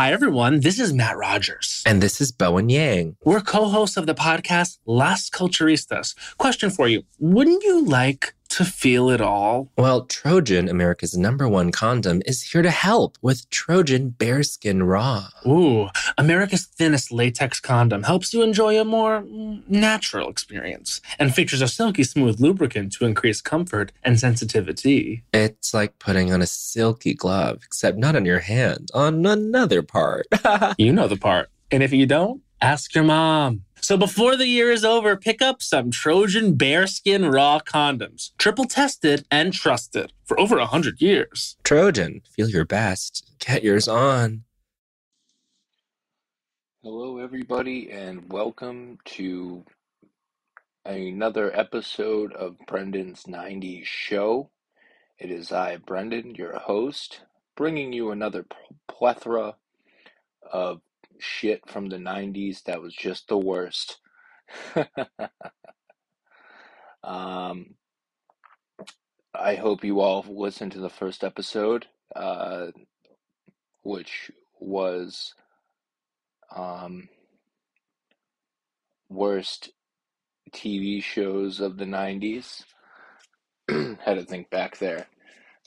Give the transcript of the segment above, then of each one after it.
Hi, everyone. This is Matt Rogers. And this is Bowen Yang. We're co hosts of the podcast Las Culturistas. Question for you Wouldn't you like to feel it all? Well, Trojan, America's number one condom, is here to help with Trojan BareSkin Raw. Ooh, America's thinnest latex condom helps you enjoy a more natural experience and features a silky smooth lubricant to increase comfort and sensitivity. It's like putting on a silky glove, except not on your hand, on another part. you know the part. And if you don't, ask your mom. So before the year is over, pick up some Trojan BareSkin Raw condoms, triple tested and trusted for over a 100 years. Trojan, feel your best. Get yours on. Hello, everybody, and welcome to another episode of Brendan's 90s show. It is I, Brendan, your host, bringing you another plethora of shit from the 90s that was just the worst. um, I hope you all listened to the first episode, uh, which was um, worst TV shows of the 90s. Had to think back there.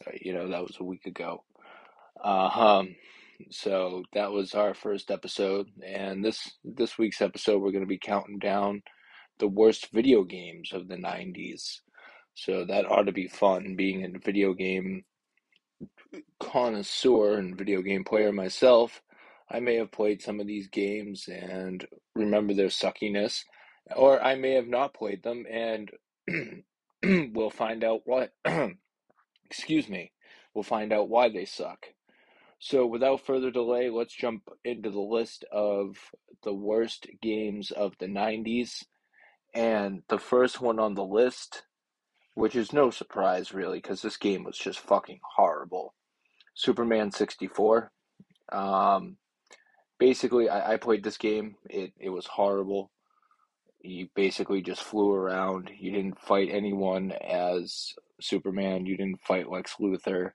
Uh, you know, that was a week ago. Uh, um, so that was our first episode, and this this week's episode we're going to be counting down the worst video games of the '90s. So that ought to be fun. Being a video game connoisseur and video game player myself, I may have played some of these games and remember their suckiness, or I may have not played them and we'll find out what. excuse me. We'll find out why they suck. So, without further delay, let's jump into the list of the worst games of the 90s. And the first one on the list, which is no surprise really, because this game was just fucking horrible Superman 64. Um, basically, I, I played this game, it, it was horrible. You basically just flew around. You didn't fight anyone as Superman, you didn't fight Lex Luthor.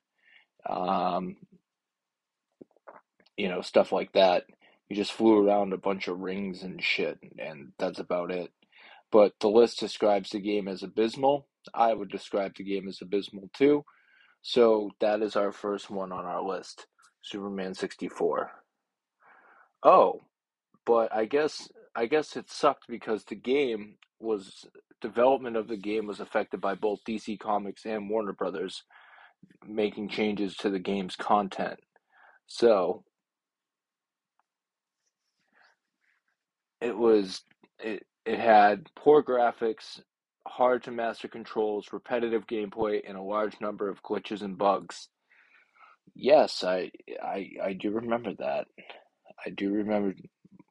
Um, you know, stuff like that. You just flew around a bunch of rings and shit, and that's about it. But the list describes the game as abysmal. I would describe the game as abysmal too. So that is our first one on our list Superman 64. Oh, but I guess I guess it sucked because the game was development of the game was affected by both DC Comics and Warner Brothers making changes to the game's content. So it was it it had poor graphics, hard to master controls, repetitive gameplay, and a large number of glitches and bugs. Yes, I I I do remember that. I do remember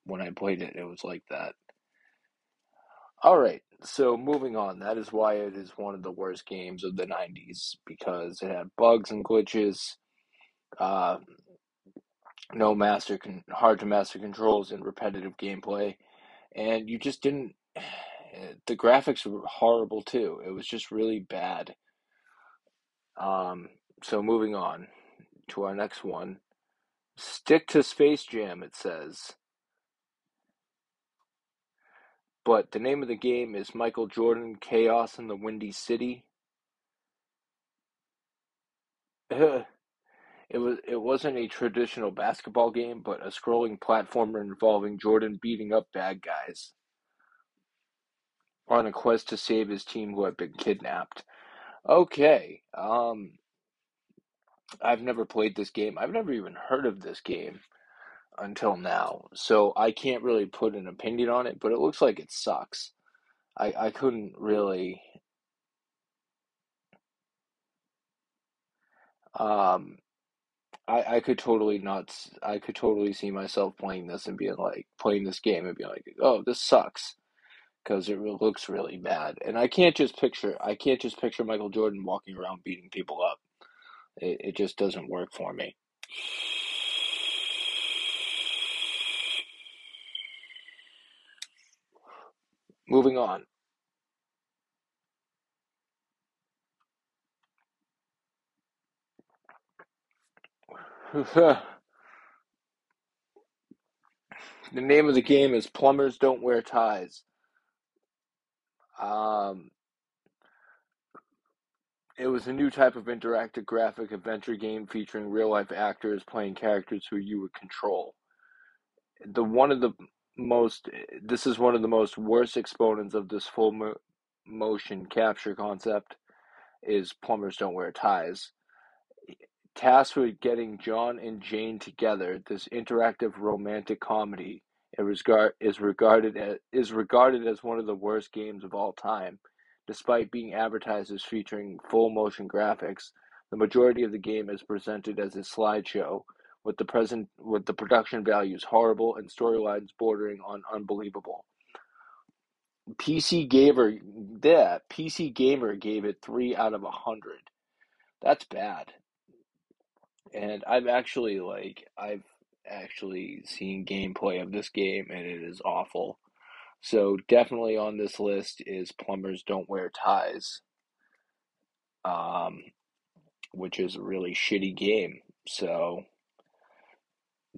when I played it, it was like that. All right, so moving on. That is why it is one of the worst games of the 90s because it had bugs and glitches. Uh, no master con- hard to master controls and repetitive gameplay. And you just didn't the graphics were horrible too. It was just really bad. Um so moving on to our next one. Stick to space jam it says. But the name of the game is michael jordan chaos in the windy city It was it wasn't a traditional basketball game, but a scrolling platformer involving Jordan beating up bad guys on a quest to save his team who had been kidnapped. Okay, um I've never played this game. I've never even heard of this game until now. So I can't really put an opinion on it, but it looks like it sucks. I I couldn't really um I, I could totally not I could totally see myself playing this and being like playing this game and being like oh this sucks because it looks really bad. And I can't just picture I can't just picture Michael Jordan walking around beating people up. It, it just doesn't work for me. Moving on The name of the game is Plumbers Don't Wear Ties. Um, it was a new type of interactive graphic adventure game featuring real life actors playing characters who you would control. The one of the most this is one of the most worst exponents of this full mo- motion capture concept is plumbers don't wear ties. Tasked with getting John and Jane together, this interactive romantic comedy is regarded as, is regarded as one of the worst games of all time Despite being advertised as featuring full motion graphics, the majority of the game is presented as a slideshow, with the present with the production values horrible and storylines bordering on unbelievable. PC Gamer, yeah, PC Gamer gave it three out of a hundred. That's bad. And I've actually like I've actually seen gameplay of this game, and it is awful. So definitely on this list is plumbers don't wear ties, um, which is a really shitty game. So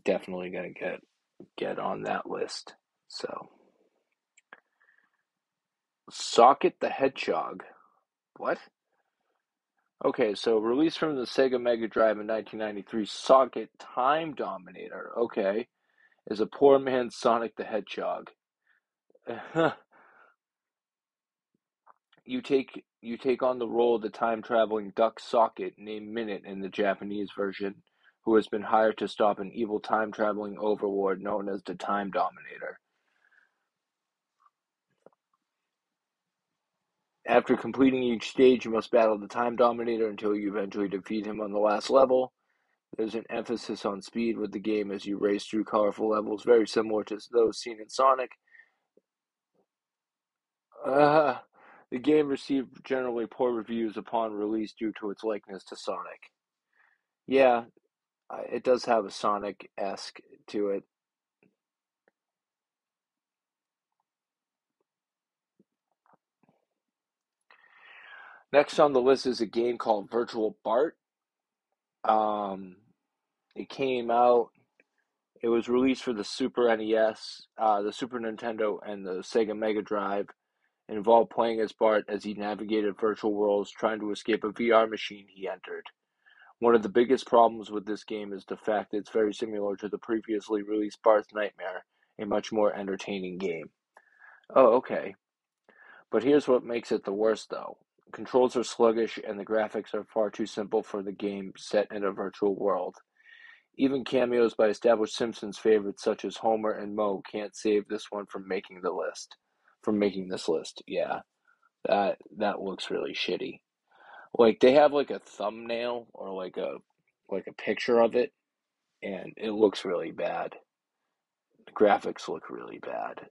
definitely gonna get get on that list. So Socket the Hedgehog, what? Okay, so released from the Sega Mega Drive in 1993, Socket Time Dominator, okay, is a poor man's Sonic the Hedgehog. you take you take on the role of the time traveling duck socket named Minute in the Japanese version, who has been hired to stop an evil time traveling overlord known as the Time Dominator. After completing each stage, you must battle the Time Dominator until you eventually defeat him on the last level. There's an emphasis on speed with the game as you race through colorful levels, very similar to those seen in Sonic, uh, the game received generally poor reviews upon release due to its likeness to Sonic. Yeah, it does have a Sonic esque to it. Next on the list is a game called Virtual Bart. Um, it came out. It was released for the Super NES, uh, the Super Nintendo, and the Sega Mega Drive It involved playing as Bart as he navigated virtual worlds trying to escape a VR machine he entered. One of the biggest problems with this game is the fact that it's very similar to the previously released Bart's Nightmare, a much more entertaining game. Oh, okay. But here's what makes it the worst, though. Controls are sluggish and the graphics are far too simple for the game set in a virtual world. Even cameos by established Simpsons favorites such as Homer and Moe can't save this one from making the list from making this list. Yeah, that that looks really shitty. Like they have like a thumbnail or like a like a picture of it, and it looks really bad. The graphics look really bad.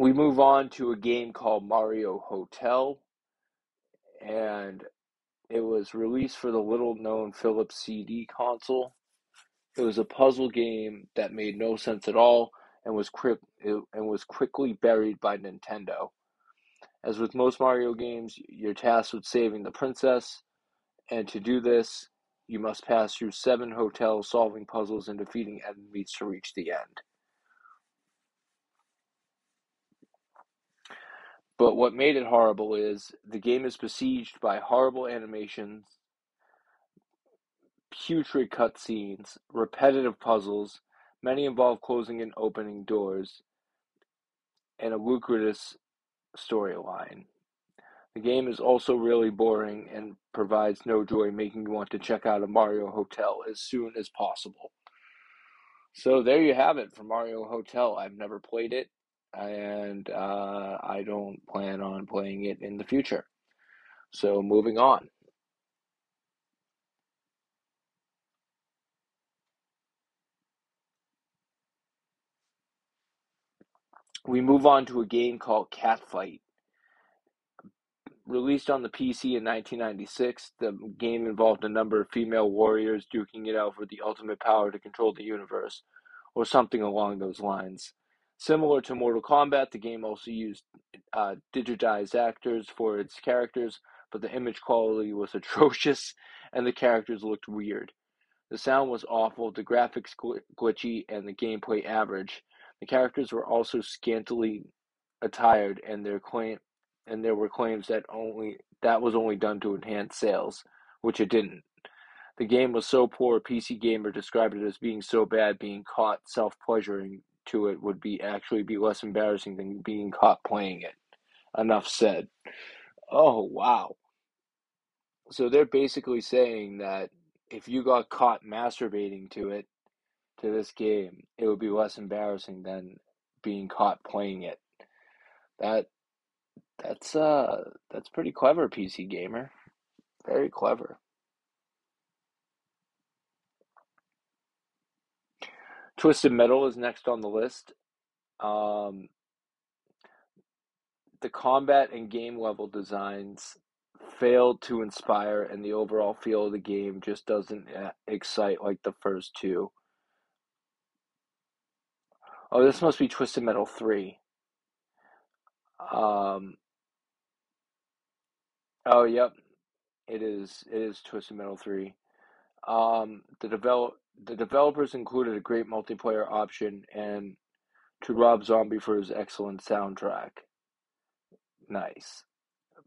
We move on to a game called Mario Hotel, and it was released for the little known Philips CD console. It was a puzzle game that made no sense at all and was quick and was quickly buried by Nintendo. As with most Mario games, you're tasked with saving the princess, and to do this, you must pass through seven hotels, solving puzzles and defeating enemies to reach the end. But what made it horrible is the game is besieged by horrible animations putrid cutscenes, repetitive puzzles, many involve closing and opening doors, and a lucrative storyline. The game is also really boring and provides no joy, making you want to check out a Mario Hotel as soon as possible. So there you have it for Mario Hotel. I've never played it, and uh, I don't plan on playing it in the future. So moving on. We move on to a game called Catfight. Released on the PC in 1996, the game involved a number of female warriors duking it out for the ultimate power to control the universe, or something along those lines. Similar to Mortal Kombat, the game also used uh, digitized actors for its characters, but the image quality was atrocious and the characters looked weird. The sound was awful, the graphics gl- glitchy, and the gameplay average. The characters were also scantily attired, and their claim and there were claims that only that was only done to enhance sales, which it didn't. The game was so poor, PC Gamer described it as being so bad, being caught self pleasuring to it would be actually be less embarrassing than being caught playing it. Enough said. Oh wow. So they're basically saying that if you got caught masturbating to it, to this game, it would be less embarrassing than being caught playing it. That that's uh that's pretty clever, PC gamer. Very clever. Twisted Metal is next on the list. Um, the combat and game level designs failed to inspire, and the overall feel of the game just doesn't uh, excite like the first two. Oh, this must be Twisted Metal 3. Um, oh, yep. It is it is Twisted Metal 3. Um, the develop the developers included a great multiplayer option and to Rob Zombie for his excellent soundtrack. Nice.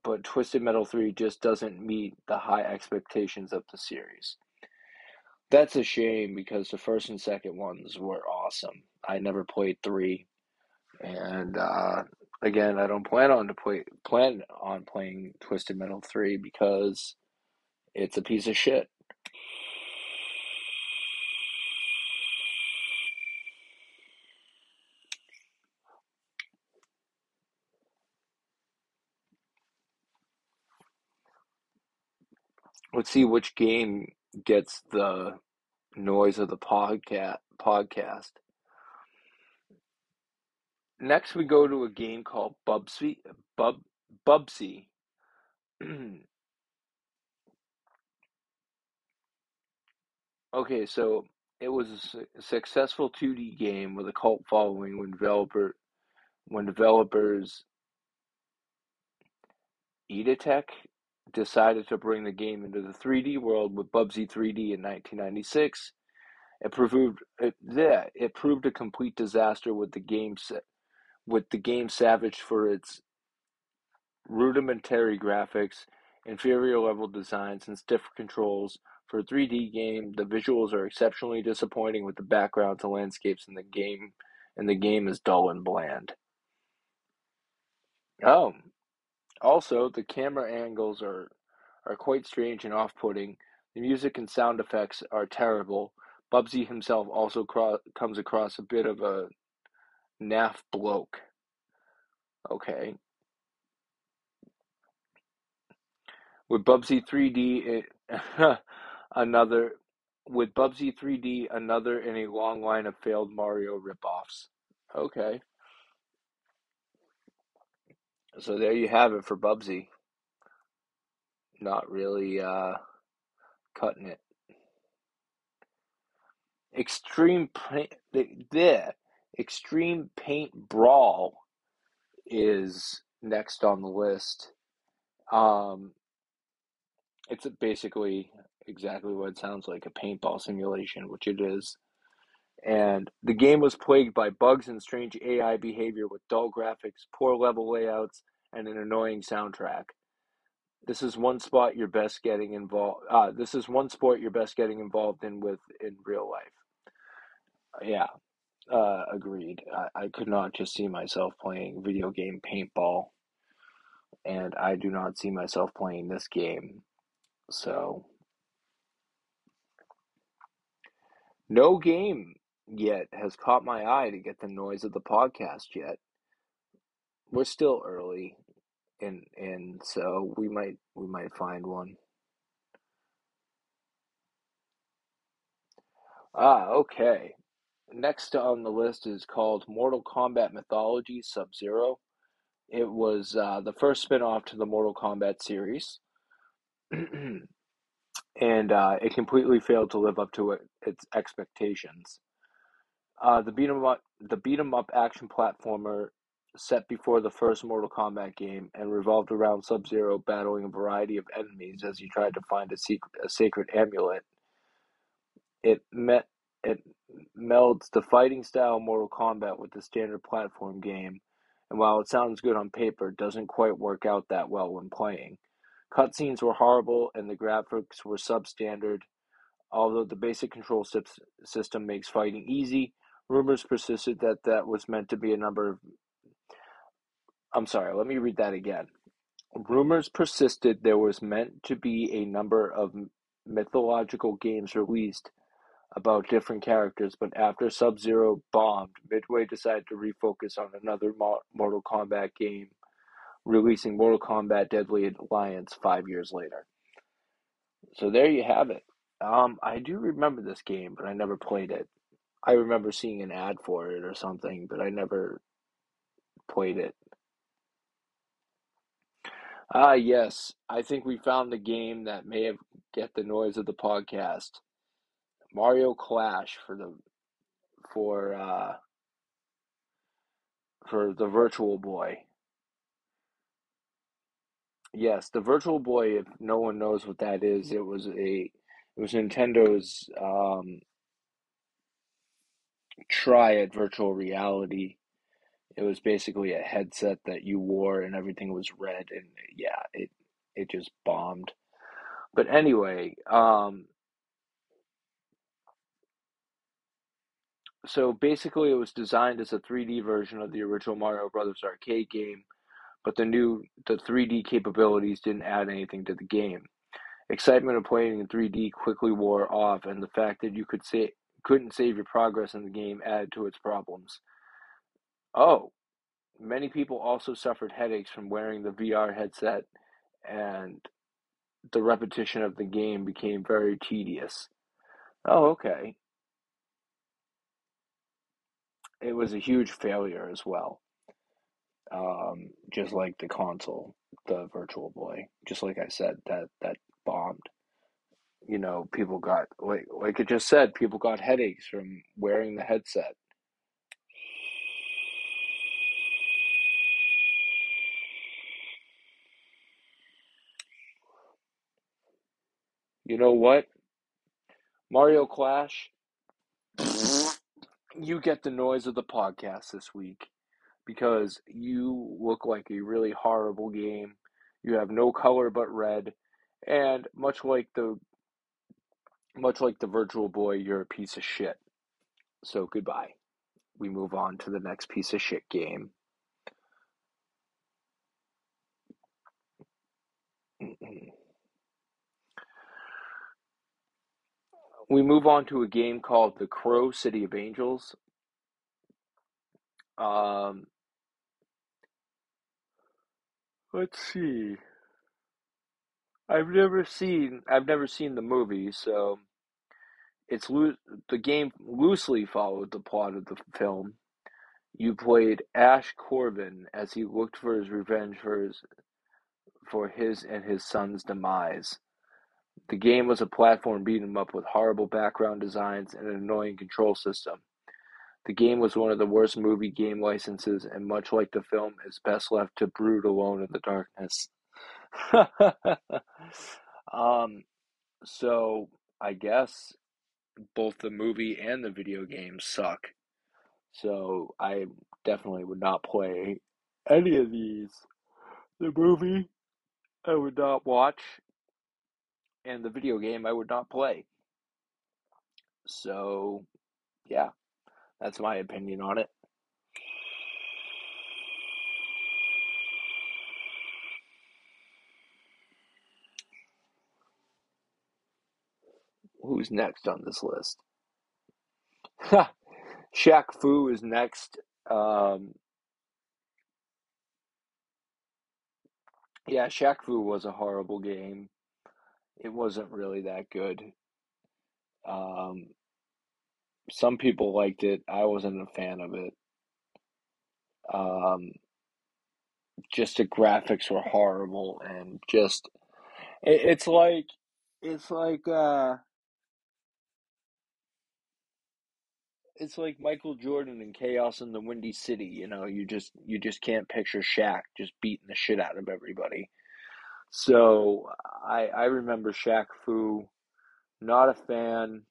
But Twisted Metal 3 just doesn't meet the high expectations of the series. That's a shame because the first and second ones were awesome. I never played 3 and uh, again, I don't plan on to play plan on playing Twisted Metal 3 because it's a piece of shit. Let's see which game gets the noise of the podcast podcast. Next we go to a game called Bubsy Bub Bubsy. okay, so it was a su- successful 2D game with a cult following when developer when developers Editech decided to bring the game into the 3D world with Bubsy 3D in 1996. It proved it, yeah, it proved a complete disaster with the game with the game savaged for its rudimentary graphics, inferior level designs, and stiff controls. For a 3D game, the visuals are exceptionally disappointing with the backgrounds and landscapes in the game, and the game is dull and bland. Oh, also, the camera angles are are quite strange and off-putting. The music and sound effects are terrible. Bubsy himself also cro- comes across a bit of a naff bloke. Okay. With Bubsy 3D, it, eh, another with Bubsy 3D, another in a long line of failed Mario ripoffs. Okay. So there you have it for Bubsy. Not really uh, cutting it. Extreme paint, the, the Extreme Paint Brawl is next on the list. Um, it's basically exactly what it sounds like a paintball simulation, which it is. And the game was plagued by bugs and strange AI behavior with dull graphics, poor level layouts, and an annoying soundtrack. This is one spot you're best getting involved. Uh, this is one sport you're best getting involved in with in real life. Yeah, uh, agreed. I, I could not just see myself playing video game paintball, and I do not see myself playing this game. So, no game yet has caught my eye to get the noise of the podcast yet. We're still early, and and so we might we might find one. Ah, okay. Next on the list is called Mortal Kombat Mythology Sub Zero. It was uh, the first spin off to the Mortal Kombat series. and uh, it completely failed to live up to it, its expectations. Uh, the beat 'em up, the beat 'em up action platformer set before the first Mortal Kombat game and revolved around Sub Zero battling a variety of enemies as he tried to find a, secret, a sacred amulet. It met it melds the fighting style Mortal Kombat with the standard platform game, and while it sounds good on paper, it doesn't quite work out that well when playing. Cutscenes were horrible and the graphics were substandard. Although the basic control system makes fighting easy, rumors persisted that that was meant to be a number of. I'm sorry, let me read that again. Rumors persisted there was meant to be a number of mythological games released about different characters, but after Sub Zero bombed, Midway decided to refocus on another Mortal Kombat game, releasing Mortal Kombat Deadly Alliance five years later. So there you have it. Um, I do remember this game, but I never played it. I remember seeing an ad for it or something, but I never played it. Ah, yes. I think we found the game that may have get the noise of the podcast. Mario Clash for the for uh for the Virtual Boy. Yes, the Virtual Boy. If no one knows what that is, it was a it was Nintendo's um, try at virtual reality. It was basically a headset that you wore and everything was red and yeah, it it just bombed. But anyway, um, so basically it was designed as a 3D version of the original Mario Brothers arcade game, but the new the 3D capabilities didn't add anything to the game. Excitement of playing in 3D quickly wore off, and the fact that you could say couldn't save your progress in the game added to its problems. Oh, many people also suffered headaches from wearing the VR headset, and the repetition of the game became very tedious. Oh, okay. It was a huge failure as well. Um, just like the console, the Virtual Boy. Just like I said, that that bombed. You know, people got like like it just said, people got headaches from wearing the headset. You know what? Mario Clash, you get the noise of the podcast this week because you look like a really horrible game. You have no color but red. And much like the much like the virtual boy, you're a piece of shit. So goodbye. We move on to the next piece of shit game. We move on to a game called The Crow City of Angels. Um, let's see. I've never seen I've never seen the movie, so it's loo- the game loosely followed the plot of the film. You played Ashe Corven as he looked for his revenge for his for his and his son's demise. The game was a platform beat 'em up with horrible background designs and an annoying control system. The game was one of the worst movie game licenses, and much like the film, is best left to brood alone in the darkness. um, so I guess both the movie and the video game suck. So I definitely would not play any of these. The movie I would not watch, and the video game I would not play. So, yeah, that's my opinion on it. Who's next on this list? Shaq Fu is next. Um, yeah, Shaq Fu was a horrible game. It wasn't really that good. Um, some people liked it. I wasn't a fan of it. Um, just the graphics were horrible and just it, it's like it's like uh it's like Michael Jordan and Chaos in the Windy City. You know, you just you just can't picture Shaq just beating the shit out of everybody. So I I remember Shaq Fu, not a fan.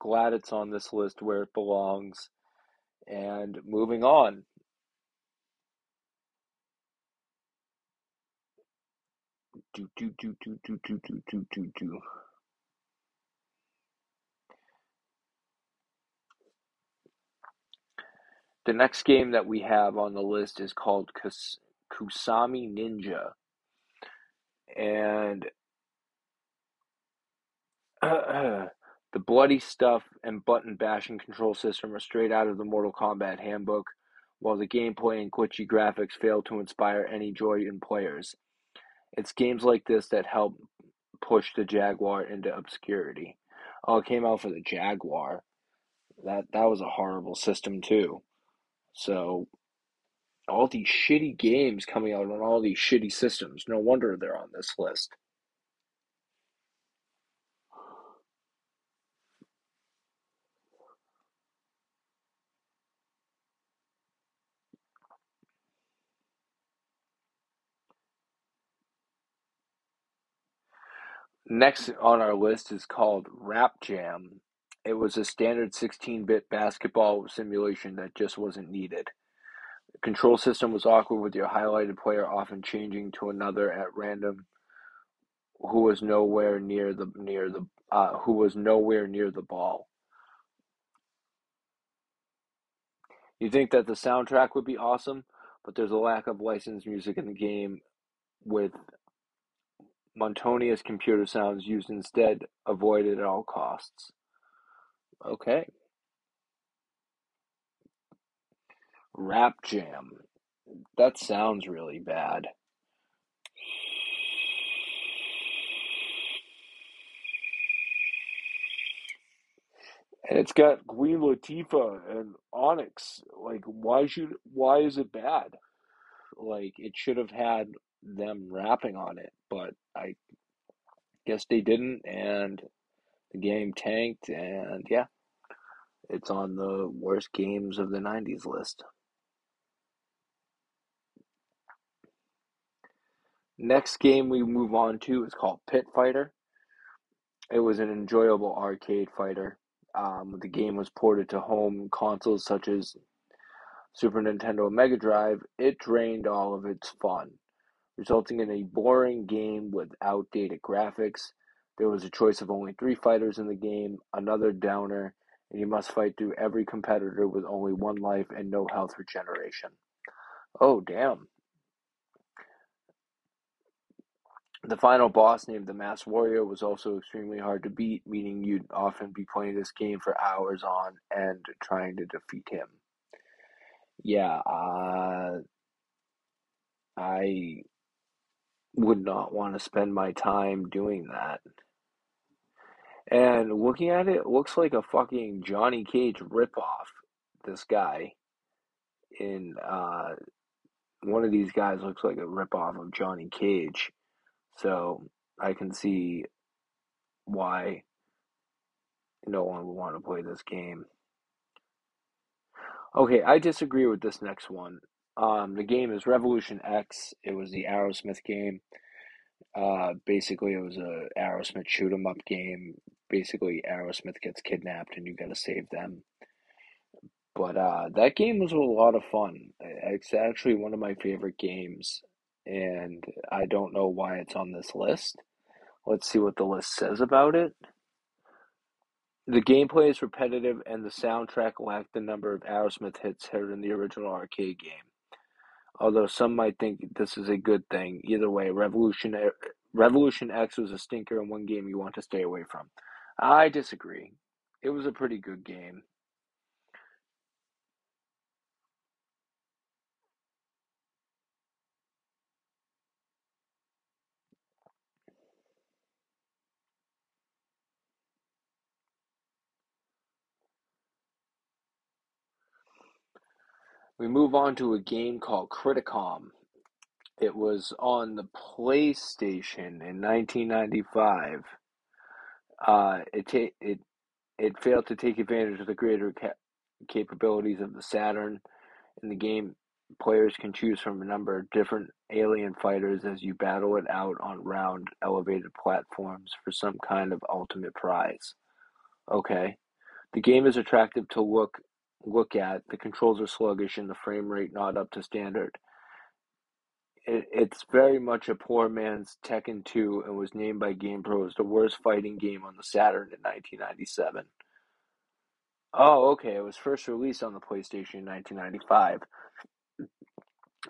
Glad it's on this list where it belongs. And moving on. Do do do do do do do do do. The next game that we have on the list is called Kus- Kusami Ninja. And the bloody stuff and button bashing control system are straight out of the Mortal Kombat handbook, while the gameplay and glitchy graphics fail to inspire any joy in players. It's games like this that help push the Jaguar into obscurity. Oh, it came out for the Jaguar. That that was a horrible system too. So all these shitty games coming out on all these shitty systems. No wonder they're on this list. Next on our list is called Rap Jam. It was a standard 16 bit basketball simulation that just wasn't needed. The control system was awkward with your highlighted player often changing to another at random who was nowhere near the near the uh, who was nowhere near the ball. You think that the soundtrack would be awesome, but there's a lack of licensed music in the game with monotonous computer sounds used instead avoided at all costs. Okay. Rap Jam. That sounds really bad. And it's got Queen Latifah and Onyx. Like, why should why is it bad? Like, it should have had them rapping on it, but I guess they didn't, and the game tanked, and yeah, it's on the worst games of the 90s list. Next game we move on to is called Pit Fighter. It was an enjoyable arcade fighter. Um, the game was ported to home consoles such as Super Nintendo Mega Drive. It drained all of its fun, resulting in a boring game with outdated graphics. There was a choice of only three fighters in the game, another downer, and you must fight through every competitor with only one life and no health regeneration. Oh, damn. The final boss, named the Masked Warrior, was also extremely hard to beat, meaning you'd often be playing this game for hours on end trying to defeat him. Yeah, uh, I would not want to spend my time doing that. And looking at it, it looks like a fucking Johnny Cage ripoff. This guy in uh, one of these guys looks like a ripoff of Johnny Cage. So I can see why no one would want to play this game. Okay, I disagree with this next one. Um, the game is Revolution X. It was the Aerosmith game. Uh, basically, it was a Aerosmith shoot 'em up game. Basically, Aerosmith gets kidnapped and you got to save them. But uh, that game was a lot of fun. It's actually one of my favorite games, and I don't know why it's on this list. Let's see what the list says about it. The gameplay is repetitive, and the soundtrack lacked the number of Aerosmith hits heard in the original arcade game. Although some might think this is a good thing, either way, Revolution Revolution X was a stinker and one game you want to stay away from. I disagree. It was a pretty good game. We move on to a game called Criticom. It was on the PlayStation in 1995. Uh, it ta- it it failed to take advantage of the greater ca- capabilities of the Saturn. In the game, players can choose from a number of different alien fighters as you battle it out on round elevated platforms for some kind of ultimate prize. Okay. The game is attractive to look look at. The controls are sluggish and the frame rate not up to standard. It, it's very much a poor man's Tekken 2 and was named by GamePro as the worst fighting game on the Saturn in 1997. Oh, okay. It was first released on the PlayStation in 1995.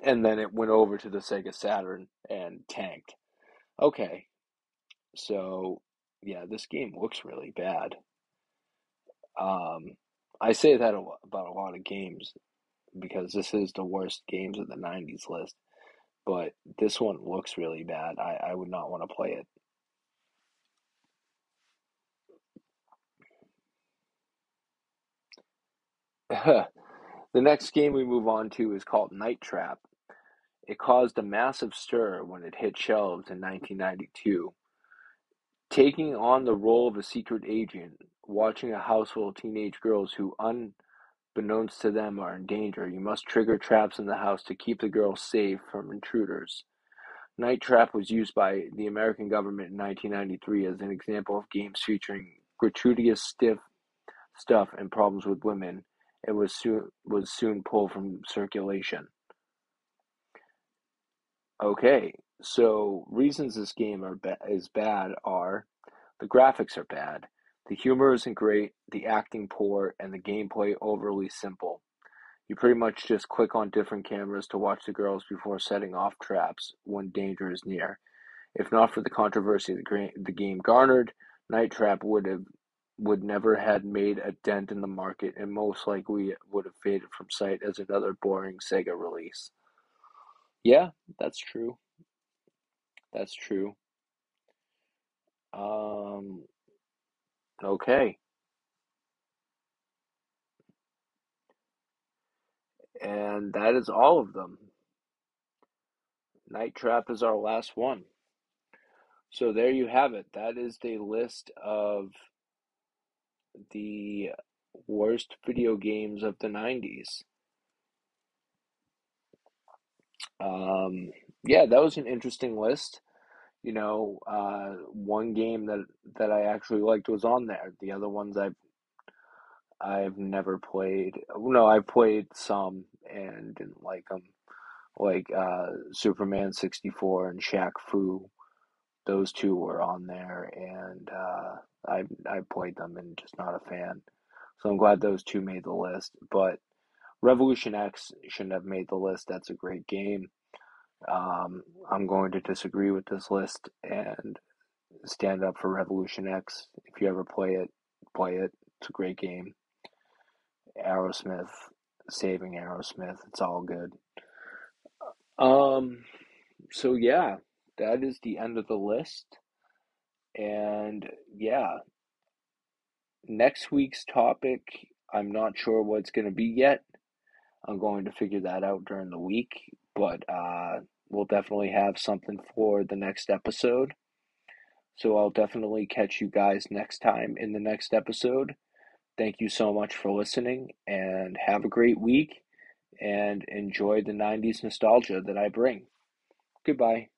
And then it went over to the Sega Saturn and tanked. Okay. So, yeah, this game looks really bad. Um, I say that about a lot of games because this is the worst games of the 90s list. But this one looks really bad. I, I would not want to play it. the next game we move on to is called Night Trap. It caused a massive stir when it hit shelves in 1992. Taking on the role of a secret agent, watching a house full of teenage girls who, unbeknownst to them, are in danger, you must trigger traps in the house to keep the girls safe from intruders. Night Trap was used by the American government in 1993 as an example of games featuring gratuitous stiff stuff and problems with women it was soon was soon pulled from circulation. Okay, so reasons this game are ba- is bad are the graphics are bad, the humor isn't great, the acting poor, and the gameplay overly simple. You pretty much just click on different cameras to watch the girls before setting off traps when danger is near. If not for the controversy the, game garnered, Night Trap would have would never had made a dent in the market and most likely would have faded from sight as another boring Sega release. Yeah, that's true. That's true. Um, okay. And that is all of them. Night Trap is our last one. So there you have it. That is the list of the worst video games of the 90s. Um, yeah, that was an interesting list. You know, uh, one game that that I actually liked was on there. The other ones I've I've never played. No, I played some and didn't like them, like uh, Superman sixty four and Shaq Fu. Those two were on there, and uh, I I played them and just not a fan. So I'm glad those two made the list. But Revolution X shouldn't have made the list. That's a great game. Um, I'm going to disagree with this list and stand up for Revolution X. If you ever play it, play it. It's a great game. Aerosmith, saving Aerosmith. It's all good. Um, so yeah, that is the end of the list. And yeah, next week's topic, I'm not sure what it's going to be yet. I'm going to figure that out during the week, but uh, we'll definitely have something for the next episode. So I'll definitely catch you guys next time in the next episode. Thank you so much for listening and have a great week and enjoy the 90s nostalgia that I bring. Goodbye.